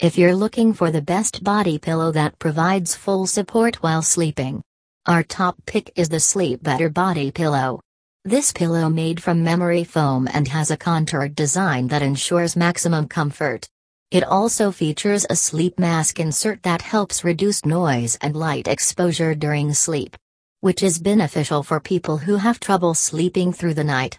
If you're looking for the best body pillow that provides full support while sleeping, our top pick is the Sleep Better Body Pillow. This pillow made from memory foam and has a contoured design that ensures maximum comfort. It also features a sleep mask insert that helps reduce noise and light exposure during sleep, which is beneficial for people who have trouble sleeping through the night.